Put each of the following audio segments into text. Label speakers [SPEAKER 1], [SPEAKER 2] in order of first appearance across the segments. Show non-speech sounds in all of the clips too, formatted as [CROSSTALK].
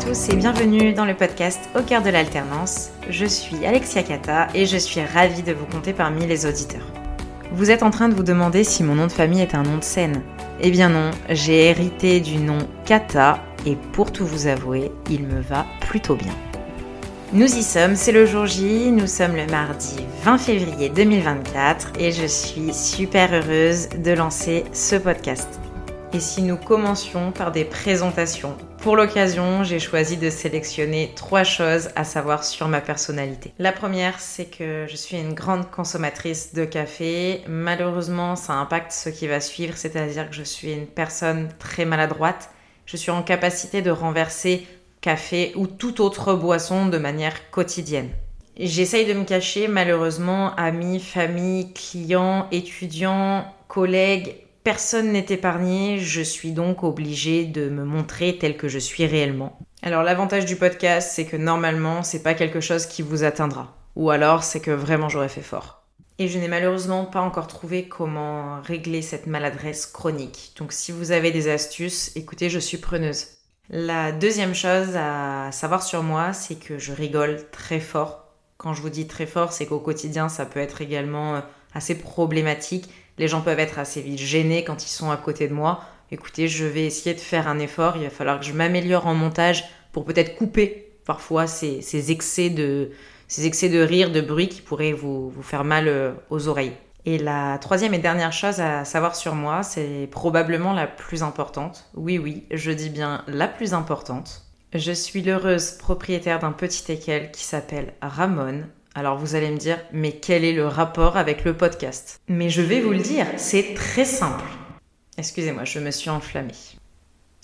[SPEAKER 1] Tous et bienvenue dans le podcast Au cœur de l'alternance. Je suis Alexia Kata et je suis ravie de vous compter parmi les auditeurs. Vous êtes en train de vous demander si mon nom de famille est un nom de scène. Eh bien non, j'ai hérité du nom Kata et pour tout vous avouer, il me va plutôt bien. Nous y sommes, c'est le jour J, nous sommes le mardi 20 février 2024 et je suis super heureuse de lancer ce podcast. Et si nous commencions par des présentations Pour l'occasion, j'ai choisi de sélectionner trois choses à savoir sur ma personnalité. La première, c'est que je suis une grande consommatrice de café. Malheureusement, ça impacte ce qui va suivre, c'est-à-dire que je suis une personne très maladroite. Je suis en capacité de renverser café ou toute autre boisson de manière quotidienne. J'essaye de me cacher, malheureusement, amis, famille, clients, étudiants, collègues, personne n'est épargné, je suis donc obligée de me montrer tel que je suis réellement. Alors l'avantage du podcast, c'est que normalement, c'est pas quelque chose qui vous atteindra. Ou alors, c'est que vraiment j'aurais fait fort. Et je n'ai malheureusement pas encore trouvé comment régler cette maladresse chronique. Donc si vous avez des astuces, écoutez, je suis preneuse. La deuxième chose à savoir sur moi, c'est que je rigole très fort. Quand je vous dis très fort, c'est qu'au quotidien, ça peut être également euh, assez problématique. Les gens peuvent être assez vite gênés quand ils sont à côté de moi. Écoutez, je vais essayer de faire un effort. Il va falloir que je m'améliore en montage pour peut-être couper parfois ces, excès de, rire, de bruit qui pourraient vous, vous faire mal euh, aux oreilles. Et la troisième et dernière chose à savoir sur moi, c'est probablement la plus importante. Oui, oui, je dis bien la plus importante. Je suis l'heureuse propriétaire d'un petit équel qui s'appelle Ramon. Alors vous allez me dire, mais quel est le rapport avec le podcast? Mais je vais vous le dire, c'est très simple. Excusez-moi, je me suis enflammée.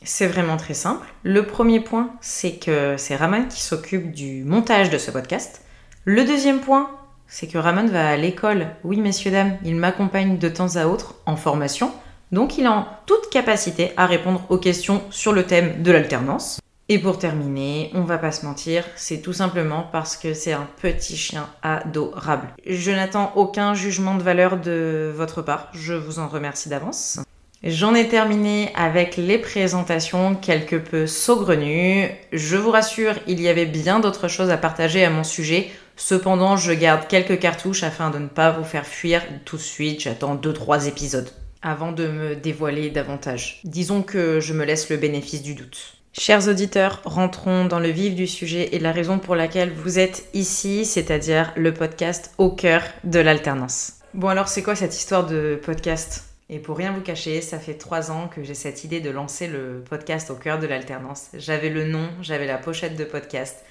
[SPEAKER 1] C'est vraiment très simple. Le premier point, c'est que c'est Ramon qui s'occupe du montage de ce podcast. Le deuxième point, c'est que Ramon va à l'école. Oui, messieurs, dames, il m'accompagne de temps à autre en formation, donc il est en toute capacité à répondre aux questions sur le thème de l'alternance. Et pour terminer, on va pas se mentir, c'est tout simplement parce que c'est un petit chien adorable. Je n'attends aucun jugement de valeur de votre part, je vous en remercie d'avance. J'en ai terminé avec les présentations quelque peu saugrenues. Je vous rassure, il y avait bien d'autres choses à partager à mon sujet. Cependant, je garde quelques cartouches afin de ne pas vous faire fuir tout de suite. J'attends 2-3 épisodes avant de me dévoiler davantage. Disons que je me laisse le bénéfice du doute. Chers auditeurs, rentrons dans le vif du sujet et la raison pour laquelle vous êtes ici, c'est-à-dire le podcast au cœur de l'alternance. Bon alors c'est quoi cette histoire de podcast? Et pour rien vous cacher, ça fait trois ans que j'ai cette idée de lancer le podcast au cœur de l'alternance. J'avais le nom, j'avais la pochette de podcast,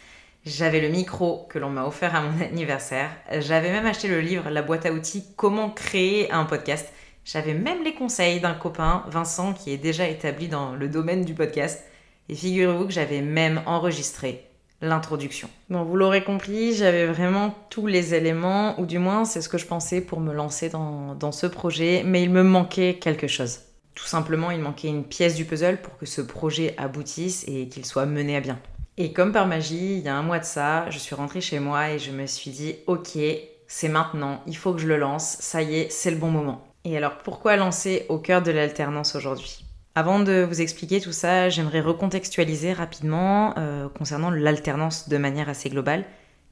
[SPEAKER 1] j'avais le micro que l'on m'a offert à mon [LAUGHS] anniversaire, j'avais même acheté le livre La boîte à outils Comment créer un podcast. J'avais même les conseils d'un copain, Vincent, qui est déjà établi dans le domaine du podcast. Et figurez-vous que j'avais même enregistré l'introduction. Bon, vous l'aurez compris, j'avais vraiment tous les éléments, ou du moins c'est ce que je pensais pour me lancer dans, ce projet, mais il me manquait quelque chose. Tout simplement, il manquait une pièce du puzzle pour que ce projet aboutisse et qu'il soit mené à bien. Et comme par magie, il y a un mois de ça, je suis rentrée chez moi et je me suis dit, ok, c'est maintenant, il faut que je le lance, ça y est, c'est le bon moment. Et alors pourquoi lancer au cœur de l'alternance aujourd'hui? Avant de vous expliquer tout ça, j'aimerais recontextualiser rapidement euh, concernant l'alternance de manière assez globale.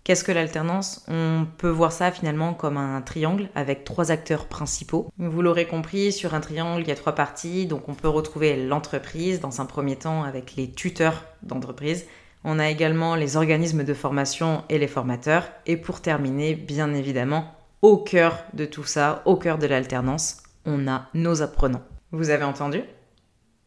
[SPEAKER 1] Qu'est-ce que l'alternance? On peut voir ça finalement comme un triangle avec trois acteurs principaux. Vous l'aurez compris, sur un triangle, il y a trois parties. Donc on peut retrouver l'entreprise dans un premier temps avec les tuteurs d'entreprise. On a également les organismes de formation et les formateurs. Et pour terminer, bien évidemment, au cœur de tout ça, au cœur de l'alternance, on a nos apprenants. Vous avez entendu?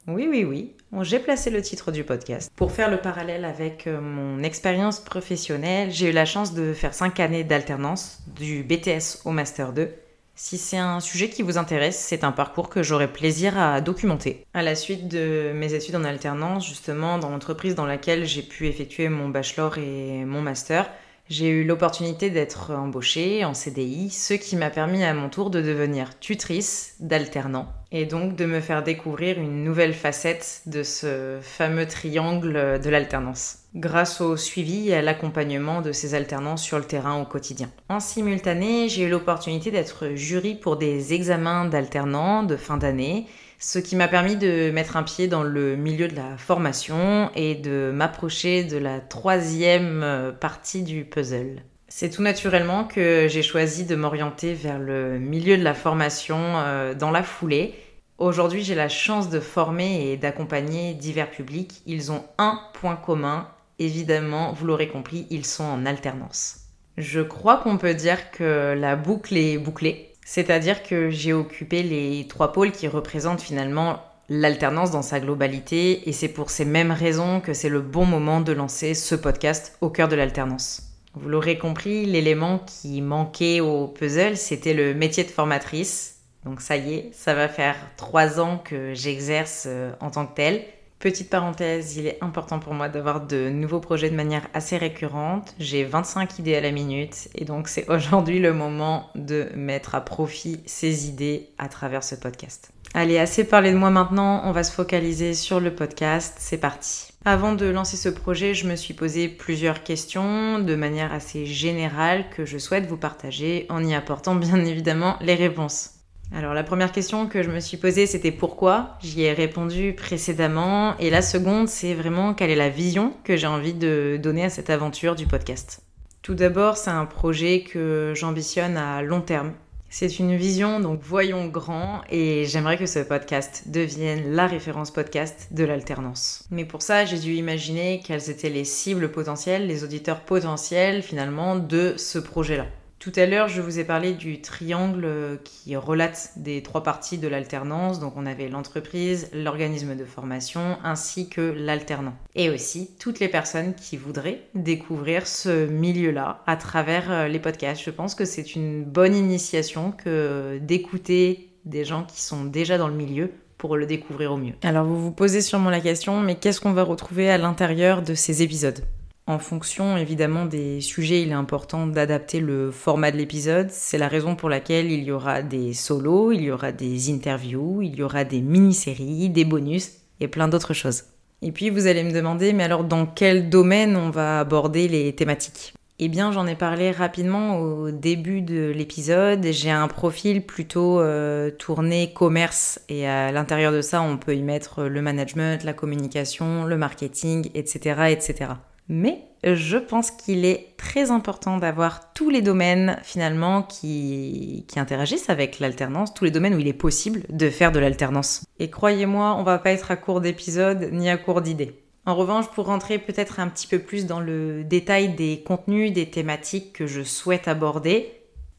[SPEAKER 1] Oui, oui, oui. J'ai placé le titre du podcast. Pour faire le parallèle avec euh, mon expérience professionnelle, j'ai eu la chance de faire 5 années d'alternance, du BTS au Master 2. Si c'est un sujet qui vous intéresse, c'est un parcours que j'aurai plaisir à documenter. À la suite de mes études en alternance, justement, dans l'entreprise dans laquelle j'ai pu effectuer mon bachelor et mon master, j'ai eu l'opportunité d'être embauchée en CDI, ce qui m'a permis à mon tour de devenir tutrice d'alternant et donc de me faire découvrir une nouvelle facette de ce fameux triangle de l'alternance, grâce au suivi et à l'accompagnement de ces alternants sur le terrain au quotidien. En simultané, j'ai eu l'opportunité d'être jury pour des examens d'alternants de fin d'année, ce qui m'a permis de mettre un pied dans le milieu de la formation et de m'approcher de la troisième euh, partie du puzzle. C'est tout naturellement que j'ai choisi de m'orienter vers le milieu de la formation euh, dans la foulée. Aujourd'hui, j'ai la chance de former et d'accompagner divers publics. Ils ont un point commun, évidemment, vous l'aurez compris, ils sont en alternance. Je crois qu'on peut dire que la boucle est bouclée. C'est-à-dire que j'ai occupé les trois pôles qui représentent finalement l'alternance dans sa globalité et c'est pour ces mêmes raisons que c'est le bon moment de lancer ce podcast au cœur de l'alternance. Vous l'aurez compris, l'élément qui manquait au puzzle, c'était le métier de formatrice. Donc ça y est, ça va faire trois ans que j'exerce euh, en tant que telle. Petite parenthèse, il est important pour moi d'avoir de nouveaux projets de manière assez récurrente. J'ai 25 idées à la minute et donc c'est [LAUGHS] aujourd'hui le moment de mettre à profit ces idées à travers ce podcast. Allez, assez parlé de moi maintenant, on va se focaliser sur le podcast, c'est parti. Avant de lancer ce projet, je me suis posé plusieurs questions de manière assez générale que je souhaite vous partager en y apportant bien évidemment les réponses. Alors la première question que je me suis posée, c'était pourquoi? J'y ai répondu précédemment. Et la seconde, c'est vraiment quelle est la vision que j'ai envie de donner à cette aventure du podcast? Tout d'abord, c'est un projet que j'ambitionne à long terme. C'est une vision, donc voyons grand, et j'aimerais que ce podcast devienne la référence podcast de l'alternance. Mais pour ça, j'ai dû imaginer quelles étaient les cibles potentielles, les auditeurs potentiels finalement de ce projet-là. Tout à l'heure, je vous ai parlé du triangle qui relate des trois parties de l'alternance. Donc, on avait l'entreprise, l'organisme de formation ainsi que l'alternant. Et aussi toutes les personnes qui voudraient découvrir ce milieu-là à travers euh, les podcasts. Je pense que c'est une bonne initiation que d'écouter des gens qui sont déjà dans le milieu pour le découvrir au mieux. Alors, vous vous posez sûrement la question, mais qu'est-ce qu'on va retrouver à l'intérieur de ces épisodes? En fonction évidemment des sujets, il est important d'adapter le format de l'épisode. C'est la raison pour laquelle il y aura des solos, il y aura des interviews, il y aura des mini-séries, des bonus et plein d'autres choses. Et puis vous allez me demander, mais alors dans quel domaine on va aborder les thématiques? Eh bien, j'en ai parlé rapidement au début de l'épisode. J'ai un profil plutôt euh, tourné commerce et à l'intérieur de ça, on peut y mettre le management, la communication, le marketing, etc., etc. Mais je pense qu'il est très important d'avoir tous les domaines finalement qui, interagissent avec l'alternance, tous les domaines où il est possible de faire de l'alternance. Et croyez-moi, on va pas être à court d'épisodes ni à court d'idées. En revanche, pour rentrer peut-être un petit peu plus dans le détail des contenus, des thématiques que je souhaite aborder,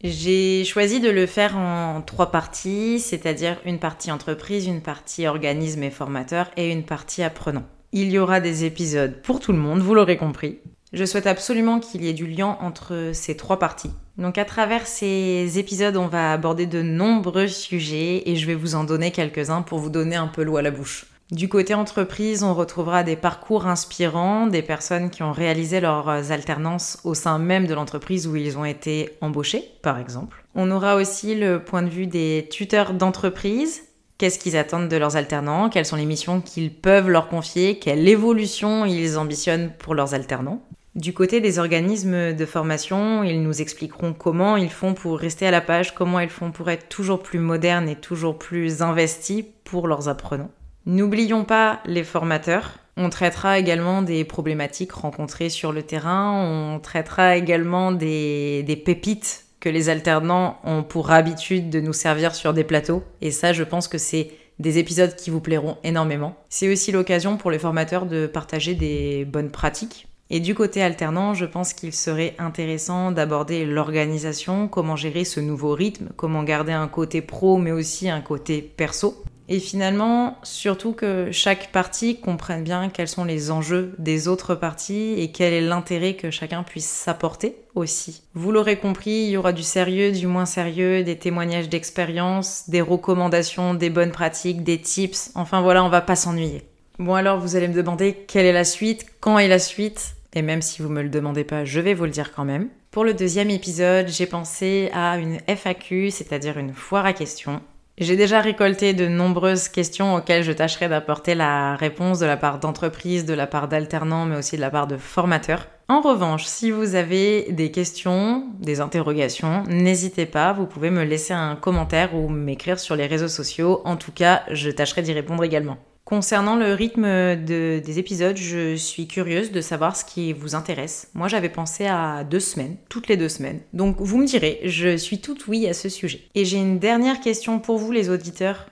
[SPEAKER 1] j'ai choisi de le faire en trois parties, c'est-à-dire une partie entreprise, une partie organisme et formateur et une partie apprenant. Il y aura des épisodes pour tout le monde, vous l'aurez compris. Je souhaite absolument qu'il y ait du lien entre ces trois parties. Donc à travers ces épisodes, on va aborder de nombreux sujets et je vais vous en donner quelques-uns pour vous donner un peu l'eau à la bouche. Du côté entreprise, on retrouvera des parcours inspirants, des personnes qui ont réalisé leurs alternances au sein même de l'entreprise où ils ont été embauchés, par exemple. On aura aussi le point de vue des tuteurs d'entreprise, qu'est-ce qu'ils attendent de leurs alternants, quelles sont les missions qu'ils peuvent leur confier, quelle évolution ils ambitionnent pour leurs alternants? Du côté des organismes de formation, ils nous expliqueront comment ils font pour rester à la page, comment ils font pour être toujours plus modernes et toujours plus investis pour leurs apprenants. N'oublions pas les formateurs. On traitera également des problématiques rencontrées sur le terrain, on traitera également des, pépites que les alternants ont pour habitude de nous servir sur des plateaux. Et ça, je pense que c'est des épisodes qui vous plairont énormément. C'est aussi l'occasion pour les formateurs de partager des bonnes pratiques. Et du côté alternant, je pense qu'il serait intéressant d'aborder l'organisation, comment gérer ce nouveau rythme, comment garder un côté pro mais aussi un côté perso. Et finalement, surtout que chaque partie comprenne bien quels sont les enjeux des autres parties et quel est l'intérêt que chacun puisse s'apporter aussi. Vous l'aurez compris, il y aura du sérieux, du moins sérieux, des témoignages d'expérience, des recommandations, des bonnes pratiques, des tips. Enfin voilà, on va pas s'ennuyer. Bon alors, vous allez me demander quelle est la suite, quand est la suite? Et même si vous me le demandez pas, je vais vous le dire quand même. Pour le deuxième épisode, j'ai pensé à une FAQ, c'est-à-dire une foire à questions J'ai déjà récolté de nombreuses questions auxquelles je tâcherai d'apporter la réponse de la part d'entreprises, de la part d'alternants, mais aussi de la part de formateurs. En revanche, si vous avez des questions, des interrogations, n'hésitez pas, vous pouvez me laisser un commentaire ou m'écrire sur les réseaux sociaux. En tout cas, je tâcherai d'y répondre également. Concernant le rythme des épisodes, je suis curieuse de savoir ce qui vous intéresse. Moi, j'avais pensé à deux semaines, toutes les deux semaines. Donc, vous me direz, je suis toute oui à ce sujet. Et j'ai une dernière question pour vous, les auditeurs.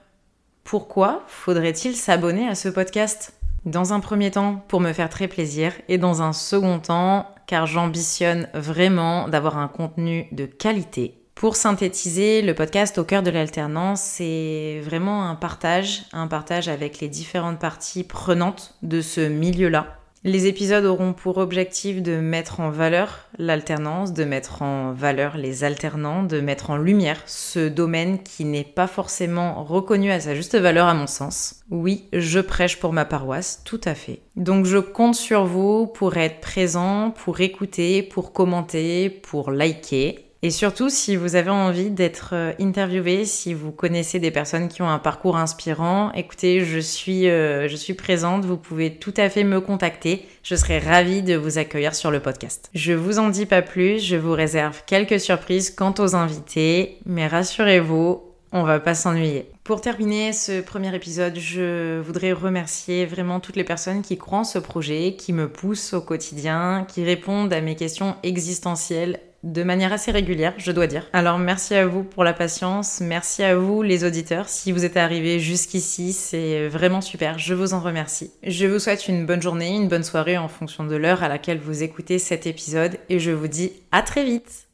[SPEAKER 1] Pourquoi faudrait-il s'abonner à ce podcast? Dans un premier temps, pour me faire très plaisir, et dans un second temps, car j'ambitionne vraiment d'avoir un contenu de qualité pour synthétiser, le podcast Au cœur de l'alternance, c'est vraiment un partage, un partage avec les différentes parties prenantes de ce milieu-là. Les épisodes auront pour objectif de mettre en valeur l'alternance, de mettre en valeur les alternants, de mettre en lumière ce domaine qui n'est pas forcément reconnu à sa juste valeur à mon sens. Oui, je prêche pour ma paroisse, tout à fait. Donc je compte sur vous pour être présent, pour écouter, pour commenter, pour liker et surtout, si vous avez envie d'être euh, interviewé, si vous connaissez des personnes qui ont un parcours inspirant, écoutez, je suis, euh, je suis présente, vous pouvez tout à fait me contacter. Je serai ravie de vous accueillir sur le podcast. Je vous en dis pas plus, je vous réserve quelques surprises quant aux invités, mais rassurez-vous, on va pas s'ennuyer. Pour terminer ce premier épisode, je voudrais remercier vraiment toutes les personnes qui croient en ce projet, qui me poussent au quotidien, qui répondent à mes questions existentielles de manière assez régulière, je dois dire. Alors merci à vous pour la patience, merci à vous les auditeurs. Si vous êtes arrivés jusqu'ici, c'est vraiment super, je vous en remercie. Je vous souhaite une bonne journée, une bonne soirée en fonction de l'heure à laquelle vous écoutez cet épisode et je vous dis à très vite